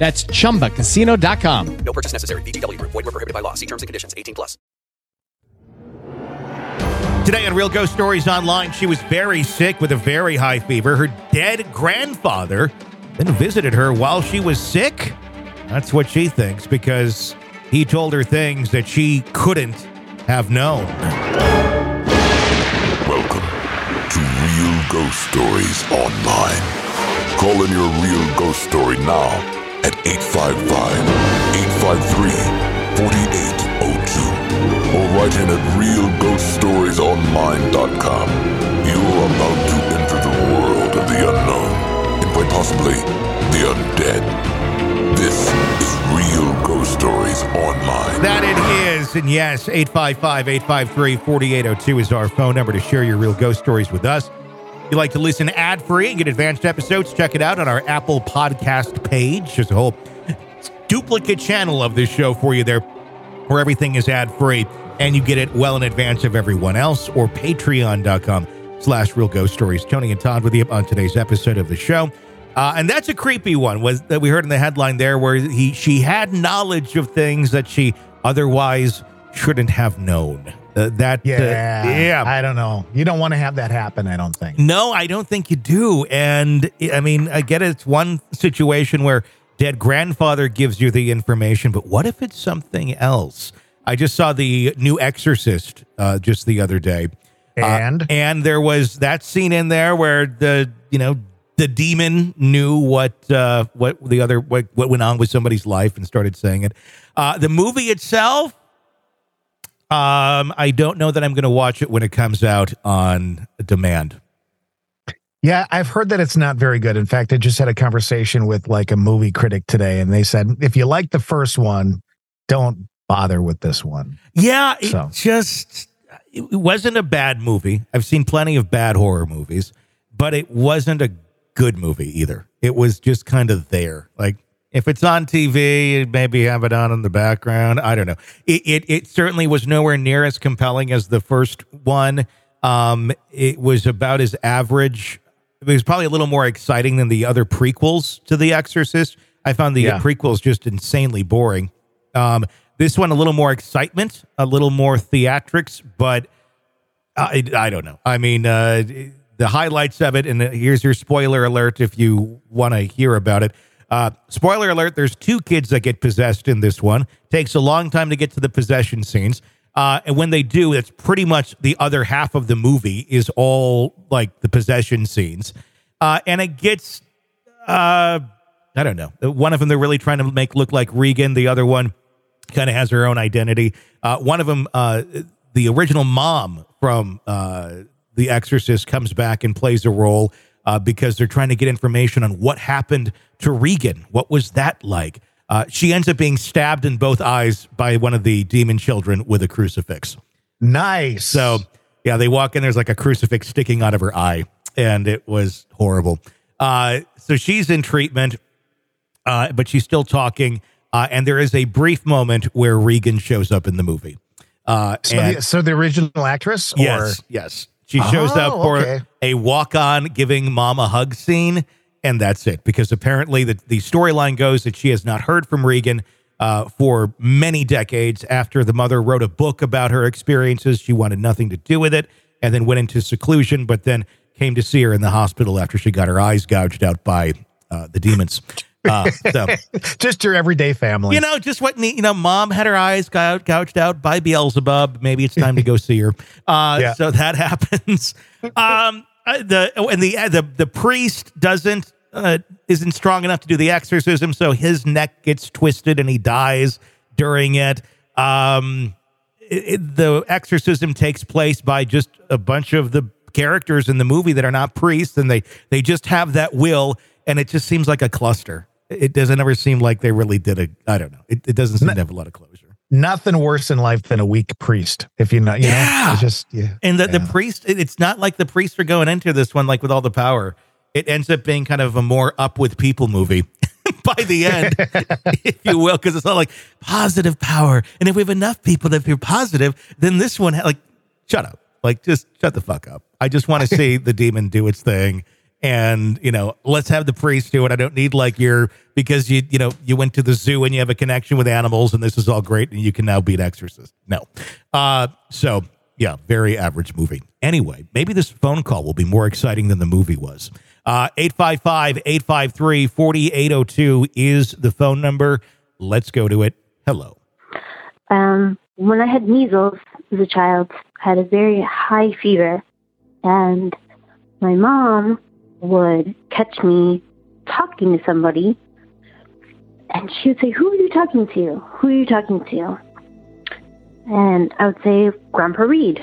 That's chumbacasino.com. No purchase necessary. VGW Group. Void were prohibited by law. See terms and conditions. 18 plus. Today on Real Ghost Stories Online, she was very sick with a very high fever. Her dead grandfather then visited her while she was sick. That's what she thinks because he told her things that she couldn't have known. Welcome to Real Ghost Stories Online. Call in your real ghost story now at 855 853 4802 or write in at realghoststoriesonline.com. You're about to enter the world of the unknown and quite possibly the undead. This is Real Ghost Stories Online. That it is. And yes, 855 853 4802 is our phone number to share your real ghost stories with us. If you'd like to listen ad free and get advanced episodes, check it out on our Apple Podcast page. There's a whole duplicate channel of this show for you there where everything is ad free and you get it well in advance of everyone else or patreon.com slash real ghost stories. Tony and Todd with you on today's episode of the show. Uh, and that's a creepy one was that we heard in the headline there where he she had knowledge of things that she otherwise shouldn't have known. Uh, that uh, Yeah. yeah I don't know. You don't want to have that happen, I don't think. no, I don't think you do. And I mean, I get it. It's one situation where dead grandfather gives you the information, but what if it's something else? I just saw the new Exorcist uh, just the other day. Uh, And? and there was that scene in there where the you know the demon knew what uh, what the other what, what went on with somebody's life and started saying it. Uh, the movie itself, um, I don't know that I'm going to watch it when it comes out on demand. Yeah, I've heard that it's not very good. In fact, I just had a conversation with like a movie critic today, and they said if you like the first one, don't bother with this one. Yeah, it So. just it wasn't a bad movie. I've seen plenty of bad horror movies, but it wasn't a good movie either. It was just kind of there. Like if it's on TV, maybe have it on in the background. I don't know. It it, it certainly was nowhere near as compelling as the first one. Um, it was about as average. It was probably a little more exciting than the other prequels to The Exorcist. I found the Yeah. prequels just insanely boring. Um, this one a little more excitement, a little more theatrics, but I, I don't know. I mean, uh, the highlights of it, and here's your spoiler alert if you want to hear about it. Uh, spoiler alert: There's two kids that get possessed in this one. Takes a long time to get to the possession scenes, uh, and when they do, it's pretty much the other half of the movie is all like the possession scenes, uh, and it gets uh, I don't know. One of them they're really trying to make look like Regan. The other one kind of has her own identity. Uh, one of them, uh, the original mom from uh, The Exorcist, comes back and plays a role uh, because they're trying to get information on what happened to Regan. What was that like? Uh, she ends up being stabbed in both eyes by one of the demon children with a crucifix. Nice. So yeah, they walk in. There's like a crucifix sticking out of her eye, and it was horrible. Uh, so she's in treatment, uh, but she's still talking. Uh, and there is a brief moment where Regan shows up in the movie. Uh, So, and- the, so the original actress, or Yes, yes. She shows up Oh, for okay. a walk on giving mom a hug scene, and that's it. Because apparently the, the storyline goes that she has not heard from Regan uh, for many decades. After the mother wrote a book about her experiences, she wanted nothing to do with it and then went into seclusion, but then came to see her in the hospital after she got her eyes gouged out by uh, the demons. Uh, so just your everyday family. you know, just what you know. Mom had her eyes gouged, gouged out by Beelzebub. Maybe it's time to go see her. Uh, Yeah. So that happens. Um, uh, the and the uh, the the priest doesn't uh, isn't strong enough to do the exorcism, so his neck gets twisted and he dies during it. Um, it, it- the exorcism takes place by just a bunch of the characters in the movie that are not priests, and they they just have that will, and it just seems like a cluster. It doesn't ever seem like they really did a. I don't know. It, it doesn't seem to have a lot of closure. Nothing worse in life than a weak priest. If you know, you Yeah. know, it's just yeah. And the, the priest, it- it's not like the priests are going into this one like with all the power. It ends up being kind of a more up with people movie by the end, if you will, because it's all like positive power. And if we have enough people that feel positive, then this one, like, shut up. Like, just shut the fuck up. I just want to see the demon do its thing. And, you know, let's have the priest do it. I don't need like your, because you, you know, you went to the zoo and you have a connection with animals and this is all great and you can now be an exorcist. No. Uh, so yeah, very average movie. Anyway, maybe this phone call will be more exciting than the movie was. Uh, 855 853 4802 is the phone number. Let's go to it. Hello. Um, when I had measles as a child, I had a very high fever, and my mom would catch me talking to somebody, and she would say, "Who are you talking to? Who are you talking to?" And I would say, "Grandpa Reed."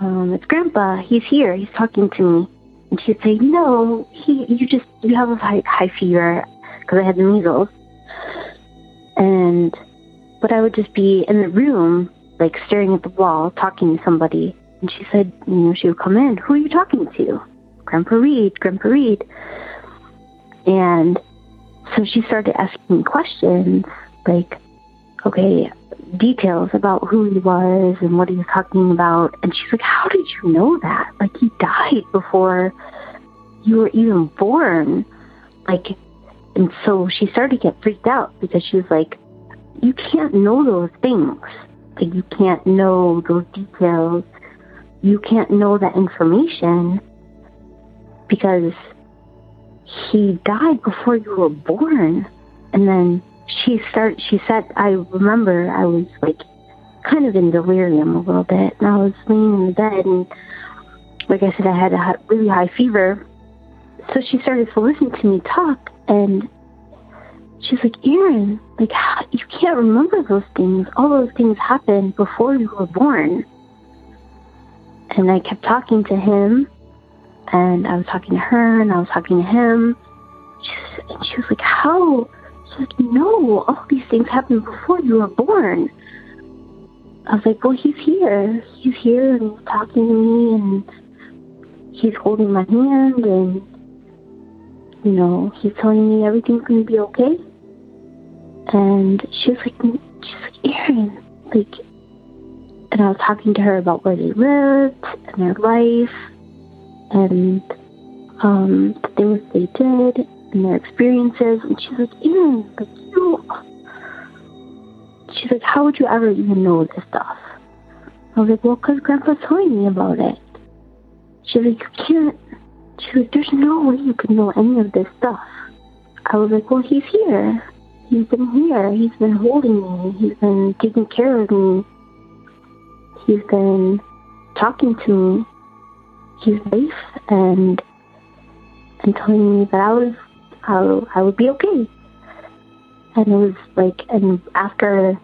Um, it's Grandpa. He's here. He's talking to me. And she'd say, "No, he. You just you have a high, high fever because I had the measles." And but I would just be in the room, like staring at the wall, talking to somebody. And she said, you know, she would come in. Who are you talking to? Grandpa Reed, Grandpa Reed. And so she started asking questions, like, okay, details about who he was and what he was talking about. And she's like, how did you know that? Like, he died before you were even born. Like, and so she started to get freaked out because she was like, you can't know those things. Like you can't know those details. You can't know that information because he died before you were born. And then she started. She said, "I remember I was like kind of in delirium a little bit, and I was laying in the bed, and like I said, I had a really high fever. So she started to listen to me talk, and she's like, Aaron, like, you can't remember those things. All those things happened before you were born. And I kept talking to him, and I was talking to her, and I was talking to him. She's, and she was like, How? She's like, No, all these things happened before you were born. I was like, Well, he's here. He's here, and he's talking to me, and he's holding my hand, and, you know, he's telling me everything's going to be okay. And she was like, she's like, Aaron, like, and I was talking to her about where they lived and their life and um, the things they did and their experiences. And she's like, Aaron, like, you, she's like, how would you ever even know this stuff? I was like, well, because Grandpa's telling me about it. She's like, you can't, she's like, there's no way you could know any of this stuff. I was like, well, he's here. He's been here. He's been holding me. He's been taking care of me. He's been talking to me. He's safe and and telling me that I was I, I would be okay. And it was like, and after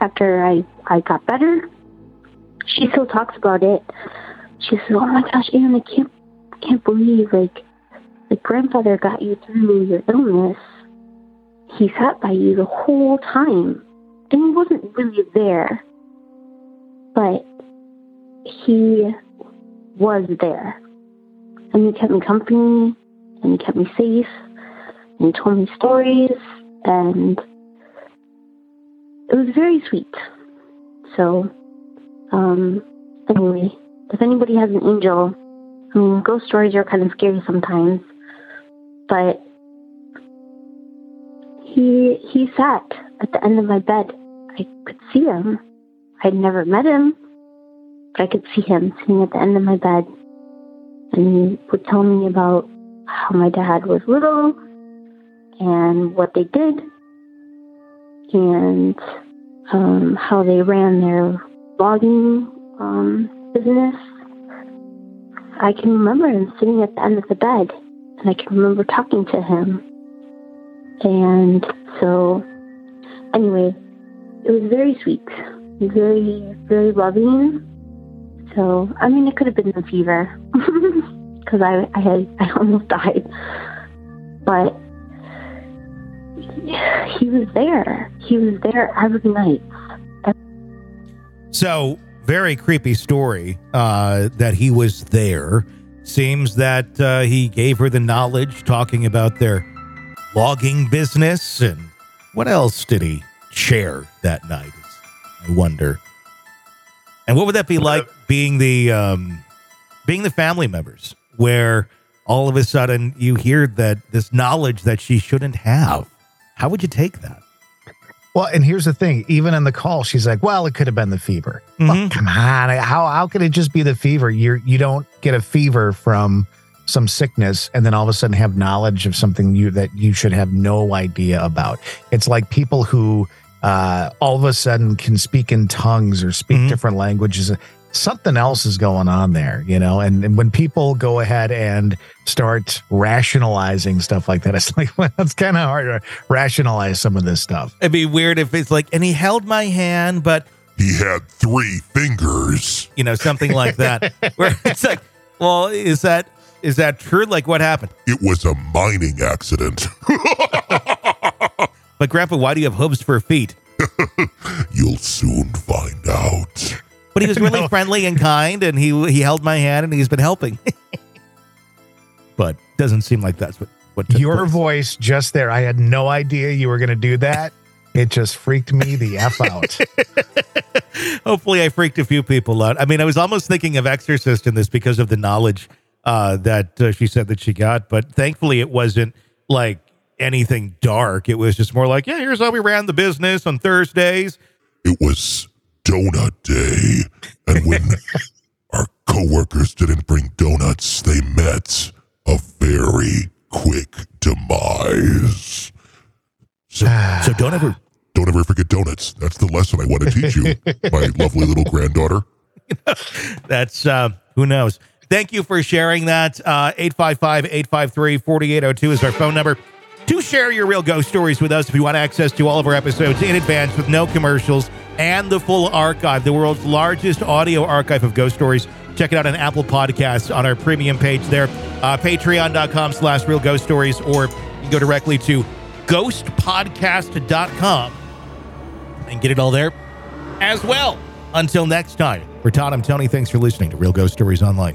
after I I got better, she still talks about it. She says, "Oh my gosh, Anne, I can't can't believe like the grandfather got you through your illness." he sat by you the whole time. And he wasn't really there, but he was there. And he kept me company, and he kept me safe, and he told me stories, and it was very sweet. So, um, anyway, if anybody has an angel, I mean, ghost stories are kind of scary sometimes, but he he sat at the end of my bed. I could see him. I'd never met him, I could see him sitting at the end of my bed, and he would tell me about how my dad was little and what they did and um, how they ran their logging um, business. I can remember him sitting at the end of the bed, and I can remember talking to him. And so, anyway, it was very sweet, very, very loving. So, I mean, it could have been the fever because I, I had, I almost died, but he was there. He was there every night. So, very creepy story uh, that he was there. Seems that uh, he gave her the knowledge, talking about their logging business. And what else did he share that night? I wonder. And what would that be like being the um, being the family members, where all of a sudden you hear that this knowledge that she shouldn't have? How would you take that? Well, and here's the thing. Even in the call, she's like, "Well, it could have been the fever." Mhm. Well, come on, how how could it just be the fever? You you don't get a fever from some sickness and then all of a sudden have knowledge of something you that you should have no idea about. It's like people who uh, all of a sudden can speak in tongues or speak Mhm. different languages. Something else is going on there, you know. And, and when people go ahead and start rationalizing stuff like that, it's like well, it's kind of hard to rationalize some of this stuff. It'd be weird if it's like, and he held my hand, but He had three fingers. you know, something like that. Where it's like, well, is that is that true? Like, what happened? It was a mining accident. But Grandpa, why do you have hooves for feet? You'll soon find out. But he was really No. friendly and kind, and he he held my hand, and he's been helping. but doesn't seem like that's what what took Your place. voice just there. I had no idea you were going to do that. It just freaked me the F out. Hopefully, I freaked a few people out. I mean, I was almost thinking of Exorcist in this because of the knowledge uh, that uh, she said that she got, but thankfully, it wasn't like anything dark. It was just more like, yeah, here's how we ran the business on Thursdays. It was donut day. And when our coworkers didn't bring donuts, they met a very quick demise. So So don't ever don't ever forget donuts. That's the lesson I want to teach you, my lovely little granddaughter. That's uh, who knows. Thank you for sharing that. Uh, 855 853 4802 is our phone number to share your real ghost stories with us if you want access to all of our episodes in advance with no commercials and the full archive, the world's largest audio archive of ghost stories. Check it out on Apple Podcasts on our premium page there, uh, patreon.com slash real ghost stories, or you can go directly to ghostpodcast.com and get it all there as well. Until next time, for Todd, I'm Tony. Thanks for listening to Real Ghost Stories Online.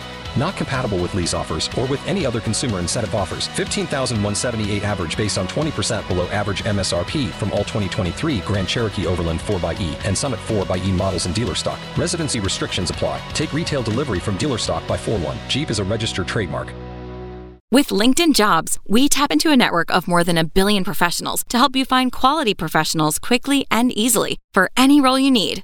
Not compatible with lease offers or with any other consumer incentive offers. 15,178 average based on 20% below average MSRP from all 2023 Grand Cherokee Overland 4xE and Summit 4xE models in dealer stock. Residency restrictions apply. Take retail delivery from dealer stock by 4 1. Jeep is a registered trademark. With LinkedIn Jobs, we tap into a network of more than a billion professionals to help you find quality professionals quickly and easily for any role you need.